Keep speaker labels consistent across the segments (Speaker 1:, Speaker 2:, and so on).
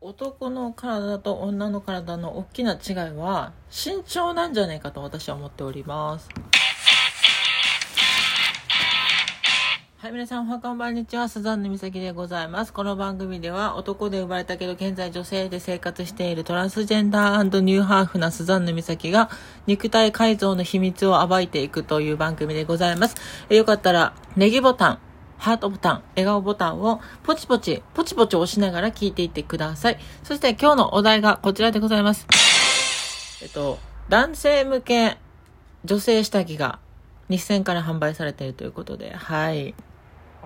Speaker 1: 男の体と女の体の大きな違いは身長なんじゃないかと私は思っておりますはい、皆さん、おはこんばんにちは。スザンヌ美咲でございます。この番組では、男で生まれたけど、現在女性で生活しているトランスジェンダーニューハーフなスザンヌ美咲が、肉体改造の秘密を暴いていくという番組でございます。よかったら、ネギボタン、ハートボタン、笑顔ボタンをポチポチ、ポチポチ押しながら聞いていってください。そして今日のお題がこちらでございます。えっと、男性向け女性下着が日銭から販売されているということで、はい。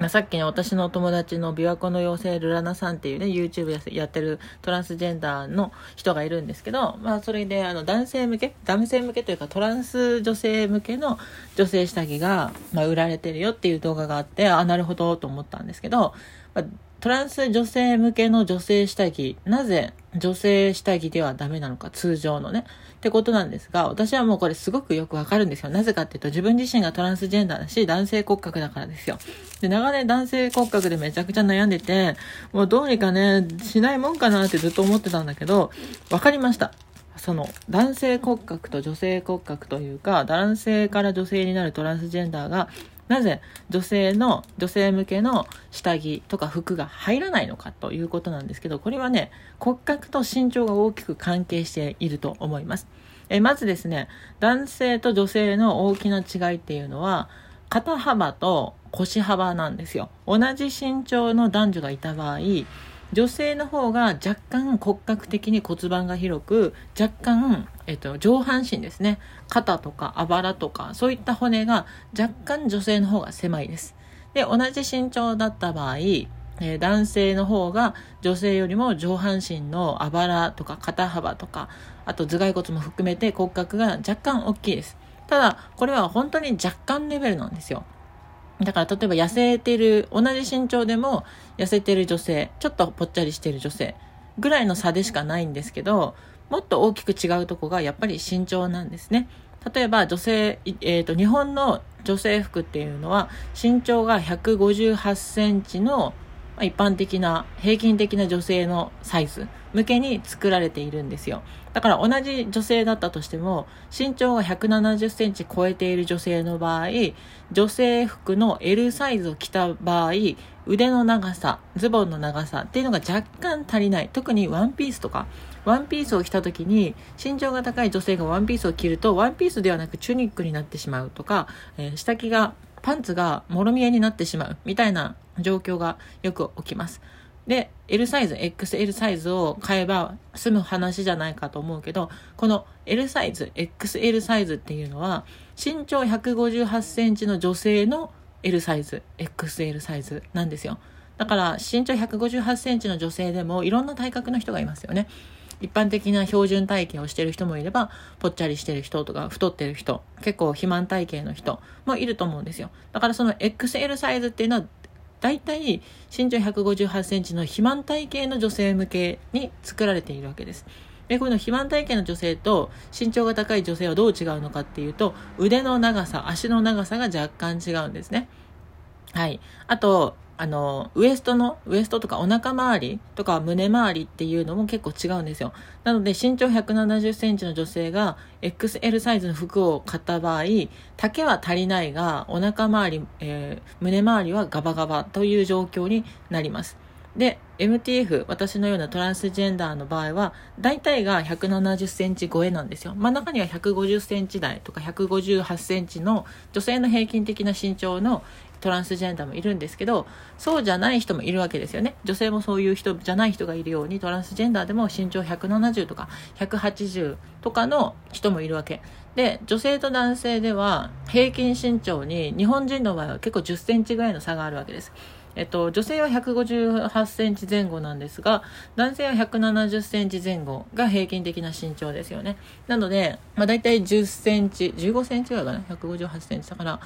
Speaker 1: まあ、さっきね、私のお友達の琵琶湖の妖精ルラナさんっていうね、YouTube やってるトランスジェンダーの人がいるんですけど、まあ、それで、あの、男性向け男性向けというか、トランス女性向けの女性下着が、まあ、売られてるよっていう動画があって、あ、なるほど、と思ったんですけど、トランス女性向けの女性下着、なぜ女性下着ではダメなのか、通常のね。ってことなんですが、私はもうこれすごくよくわかるんですよ。なぜかっていうと、自分自身がトランスジェンダーだし、男性骨格だからですよ。で、長年男性骨格でめちゃくちゃ悩んでて、もうどうにかね、しないもんかなってずっと思ってたんだけど、わかりました。その男性骨格と女性骨格というか男性から女性になるトランスジェンダーがなぜ女性の、女性向けの下着とか服が入らないのかということなんですけど、これはね、骨格と身長が大きく関係していると思います。えまずですね、男性と女性の大きな違いっていうのは、肩幅と腰幅なんですよ。同じ身長の男女がいた場合、女性の方が若干骨格的に骨盤が広く、若干、えっと、上半身ですね。肩とかあばらとか、そういった骨が若干女性の方が狭いです。で、同じ身長だった場合、えー、男性の方が女性よりも上半身のあばらとか肩幅とか、あと頭蓋骨も含めて骨格が若干大きいです。ただ、これは本当に若干レベルなんですよ。だから例えば痩せてる、同じ身長でも痩せてる女性、ちょっとぽっちゃりしてる女性ぐらいの差でしかないんですけど、もっと大きく違うとこがやっぱり身長なんですね。例えば女性、えっ、ー、と、日本の女性服っていうのは身長が158センチのま一般的な平均的な女性のサイズ向けに作られているんですよ。だから同じ女性だったとしても、身長が170センチ超えている女性の場合、女性服の L サイズを着た場合、腕の長さ、ズボンの長さっていうのが若干足りない。特にワンピースとか、ワンピースを着た時に、身長が高い女性がワンピースを着ると、ワンピースではなくチュニックになってしまうとか、えー、下着が、パンツがもろ見えになってしまうみたいな状況がよく起きます。で、L サイズ、XL サイズを買えば済む話じゃないかと思うけど、この L サイズ、XL サイズっていうのは、身長158センチの女性の L サイズ、XL サイズなんですよ。だから身長158センチの女性でもいろんな体格の人がいますよね。一般的な標準体型をしてる人もいれば、ぽっちゃりしてる人とか、太ってる人、結構肥満体型の人もいると思うんですよ。だからその XL サイズっていうのは大体身長158センチの肥満体型の女性向けに作られているわけです。で、この肥満体型の女性と身長が高い女性はどう違うのかっていうと、腕の長さ、足の長さが若干違うんですね。はい。あと、あの、ウエストの、ウエストとかお腹周りとか胸周りっていうのも結構違うんですよ。なので身長170センチの女性が XL サイズの服を買った場合、丈は足りないが、お腹周り、えー、胸周りはガバガバという状況になります。で、MTF、私のようなトランスジェンダーの場合は、大体が170センチ超えなんですよ。真ん中には150センチ台とか158センチの女性の平均的な身長のトランスジェンダーもいるんですけど、そうじゃない人もいるわけですよね。女性もそういう人じゃない人がいるように、トランスジェンダーでも身長170とか180とかの人もいるわけ。で、女性と男性では平均身長に日本人の場合は結構10センチぐらいの差があるわけです。えっと、女性は158センチ前後なんですが、男性は170センチ前後が平均的な身長ですよね。なので、まあ大体10センチ、15センチぐらいかな ?158 センチだから、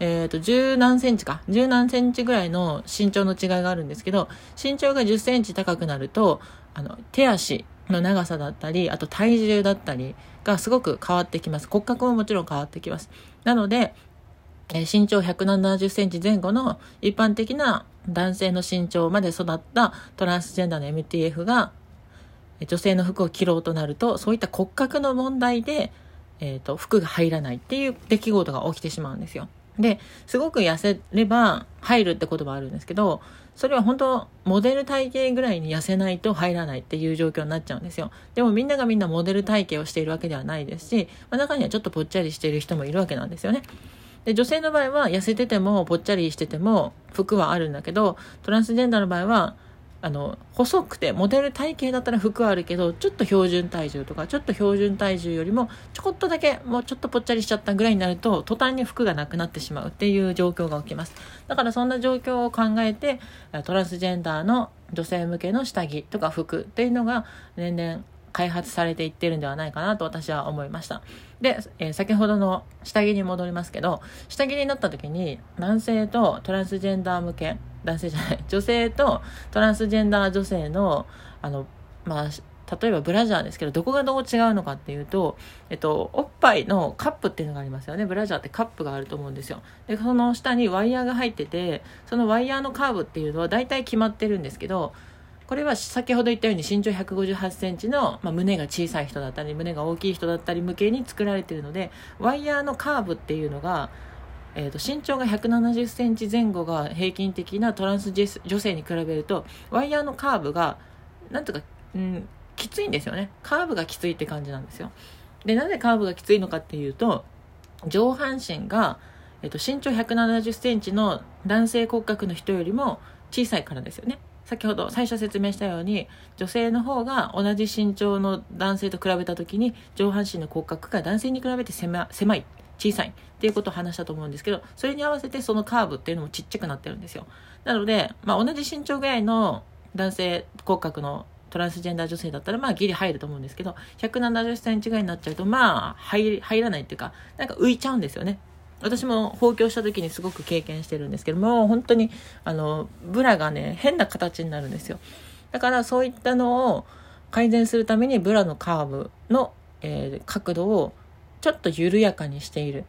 Speaker 1: えっ、と、10何センチか。10何センチぐらいの身長の違いがあるんですけど、身長が10センチ高くなると、あの、手足の長さだったり、あと体重だったりがすごく変わってきます。骨格ももちろん変わってきます。なので、え身長170センチ前後の一般的な男性の身長まで育ったトランスジェンダーの MTF が女性の服を着ろうとなると、そういった骨格の問題で、えっ、ー、と、服が入らないっていう出来事が起きてしまうんですよ。で、すごく痩せれば入るって言葉あるんですけど、それは本当、モデル体型ぐらいに痩せないと入らないっていう状況になっちゃうんですよ。でもみんながみんなモデル体型をしているわけではないですし、まあ、中にはちょっとぽっちゃりしている人もいるわけなんですよね。で、女性の場合は痩せててもぽっちゃりしてても服はあるんだけど、トランスジェンダーの場合はあの、細くて、モデル体型だったら服はあるけど、ちょっと標準体重とか、ちょっと標準体重よりも、ちょこっとだけ、もうちょっとぽっちゃりしちゃったぐらいになると、途端に服がなくなってしまうっていう状況が起きます。だからそんな状況を考えて、トランスジェンダーの女性向けの下着とか服っていうのが、年々開発されていってるんではないかなと私は思いました。で、えー、先ほどの下着に戻りますけど、下着になった時に、男性とトランスジェンダー向け、男性じゃない、女性とトランスジェンダー女性の、あの、まあ、例えばブラジャーですけど、どこがどう違うのかっていうと、えっと、おっぱいのカップっていうのがありますよね。ブラジャーってカップがあると思うんですよ。で、その下にワイヤーが入ってて、そのワイヤーのカーブっていうのは大体決まってるんですけど、これは先ほど言ったように身長158センチの、まあ、胸が小さい人だったり、胸が大きい人だったり向けに作られているので、ワイヤーのカーブっていうのが、えーと、身長が170センチ前後が平均的なトランス女性に比べるとワイヤーのカーブがなんとか、うん、きついんですよね。カーブがきついって感じなんですよ。でなぜカーブがきついのかっていうと上半身が、えーと、身長170センチの男性骨格の人よりも小さいからですよね。先ほど最初説明したように女性の方が同じ身長の男性と比べた時に上半身の骨格が男性に比べて狭い小さいっていうことを話したと思うんですけど、それに合わせてそのカーブっていうのもちっちゃくなってるんですよ。なので、まあ、同じ身長ぐらいの男性骨格のトランスジェンダー女性だったら、まあ、ギリ入ると思うんですけど、170センチぐらいになっちゃうと、まあ、入入らないっていうか、なんか浮いちゃうんですよね。私も放教した時にすごく経験してるんですけども、本当に、あの、ブラがね、変な形になるんですよ。だからそういったのを改善するためにブラのカーブの、えー、角度をちょっと緩やかにしているっ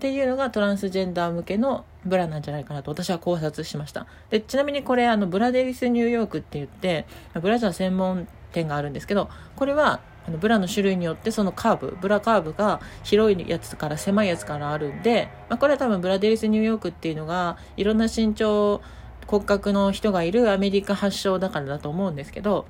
Speaker 1: ていうのがトランスジェンダー向けのブラなんじゃないかなと私は考察しました。で、ちなみにこれあのブラデリスニューヨークって言って、ブラジャー専門店があるんですけど、これはあのブラの種類によってそのカーブ、ブラカーブが広いやつから狭いやつからあるんで、まあ、これは多分ブラデリスニューヨークっていうのがいろんな身長骨格の人がいるアメリカ発祥だからだと思うんですけど、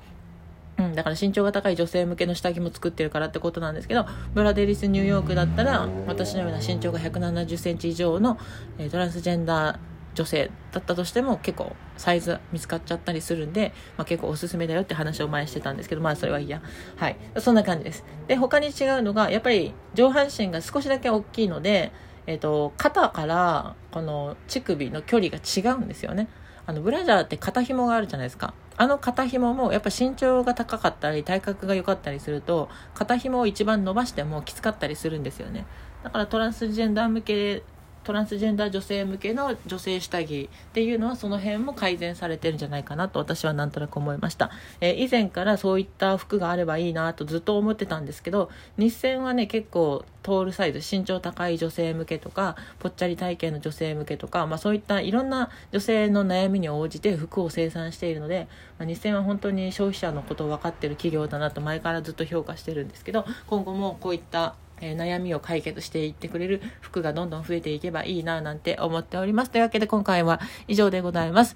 Speaker 1: うん、だから身長が高い女性向けの下着も作ってるからってことなんですけど、ブラデリスニューヨークだったら、私のような身長が170センチ以上の、えー、トランスジェンダー女性だったとしても結構サイズ見つかっちゃったりするんで、まあ、結構おすすめだよって話を前してたんですけど、まあそれはいいや。はい。そんな感じです。で、他に違うのが、やっぱり上半身が少しだけ大きいので、えっ、ー、と、肩からこの乳首の距離が違うんですよね。あの、ブラジャーって肩紐があるじゃないですか。あの肩紐もやっぱ身長が高かったり体格が良かったりすると肩紐を一番伸ばしてもきつかったりするんですよねだからトランスジェンダー向けトランスジェンダー女性向けの女性下着っていうのはその辺も改善されてるんじゃないかなと私はなんとなく思いました、えー、以前からそういった服があればいいなとずっと思ってたんですけど日線はね結構トールサイズ身長高い女性向けとかぽっちゃり体型の女性向けとか、まあ、そういったいろんな女性の悩みに応じて服を生産しているので、まあ、日線は本当に消費者のことを分かってる企業だなと前からずっと評価してるんですけど今後もこういったえー、悩みを解決していってくれる服がどんどん増えていけばいいななんて思っております。というわけで今回は以上でございます。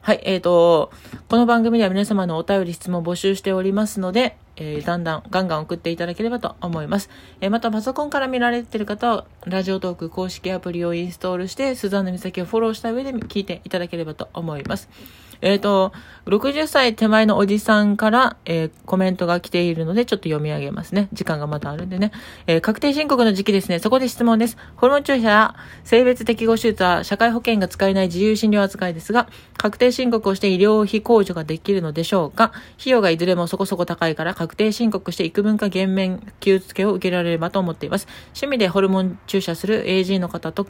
Speaker 1: はい、えっ、ー、と、この番組では皆様のお便り質問募集しておりますので、えー、だんだん、ガンガン送っていただければと思います。えー、また、パソコンから見られている方は、ラジオトーク公式アプリをインストールして、スザンヌ美咲をフォローした上で聞いていただければと思います。えっ、ー、と、60歳手前のおじさんから、えー、コメントが来ているので、ちょっと読み上げますね。時間がまだあるんでね。えー、確定申告の時期ですね。そこで質問です。ホルモン注射や性別適合手術は社会保険が使えない自由診療扱いですが、確定申告をして医療費控除ができるのでしょうか費用がいずれもそこそこ高いから確定申告して幾分か減免給付けを受けられればと思っています。趣味でホルモン注射する AG の方と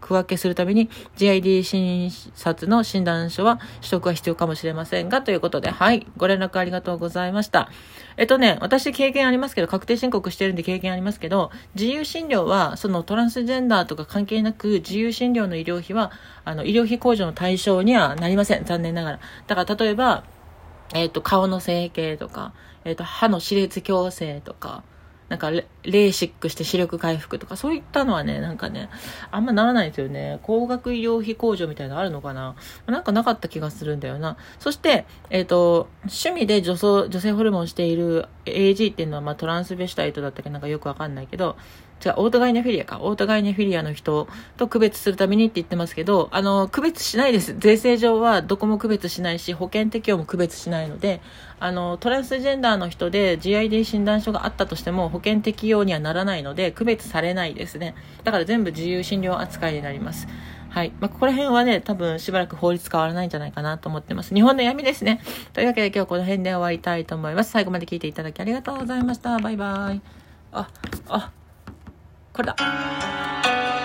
Speaker 1: 区分けするために GID 診察の診断書は取得は必要かもしれませんが、ということで、はい、ご連絡ありがとうございました。えっとね、私経験ありますけど、確定申告してるんで経験ありますけど、自由診療は、そのトランスジェンダーとか関係なく、自由診療の医療費は、あの、医療費控除の対象にはなりません。残念ながら。だから、例えば、えっ、と、顔の整形とか、えっ、と、歯の歯列矯正とか、なんかレ、ーシックして視力回復とか、そういったのはね、なんかね、あんまならないですよね。高額医療費控除みたいなのあるのかななんかなかった気がするんだよな。そして、えっ、ー、と、趣味で女装女性ホルモンしている AG っていうのは、まあ、トランスベシタイトだったっけなんかよくわかんないけど、違う、オートガイネフィリアか。オートガイネフィリアの人と区別するためにって言ってますけど、あの、区別しないです。税制上はどこも区別しないし、保険適用も区別しないので、あの、トランスジェンダーの人で GID 診断書があったとしても保険適用にはならないので、区別されないですね。だから全部自由診療扱いになります。はい。まあ、ここら辺はね、多分しばらく法律変わらないんじゃないかなと思ってます。日本の闇ですね。というわけで今日この辺で終わりたいと思います。最後まで聞いていただきありがとうございました。バイバイ。あ、あ、For da.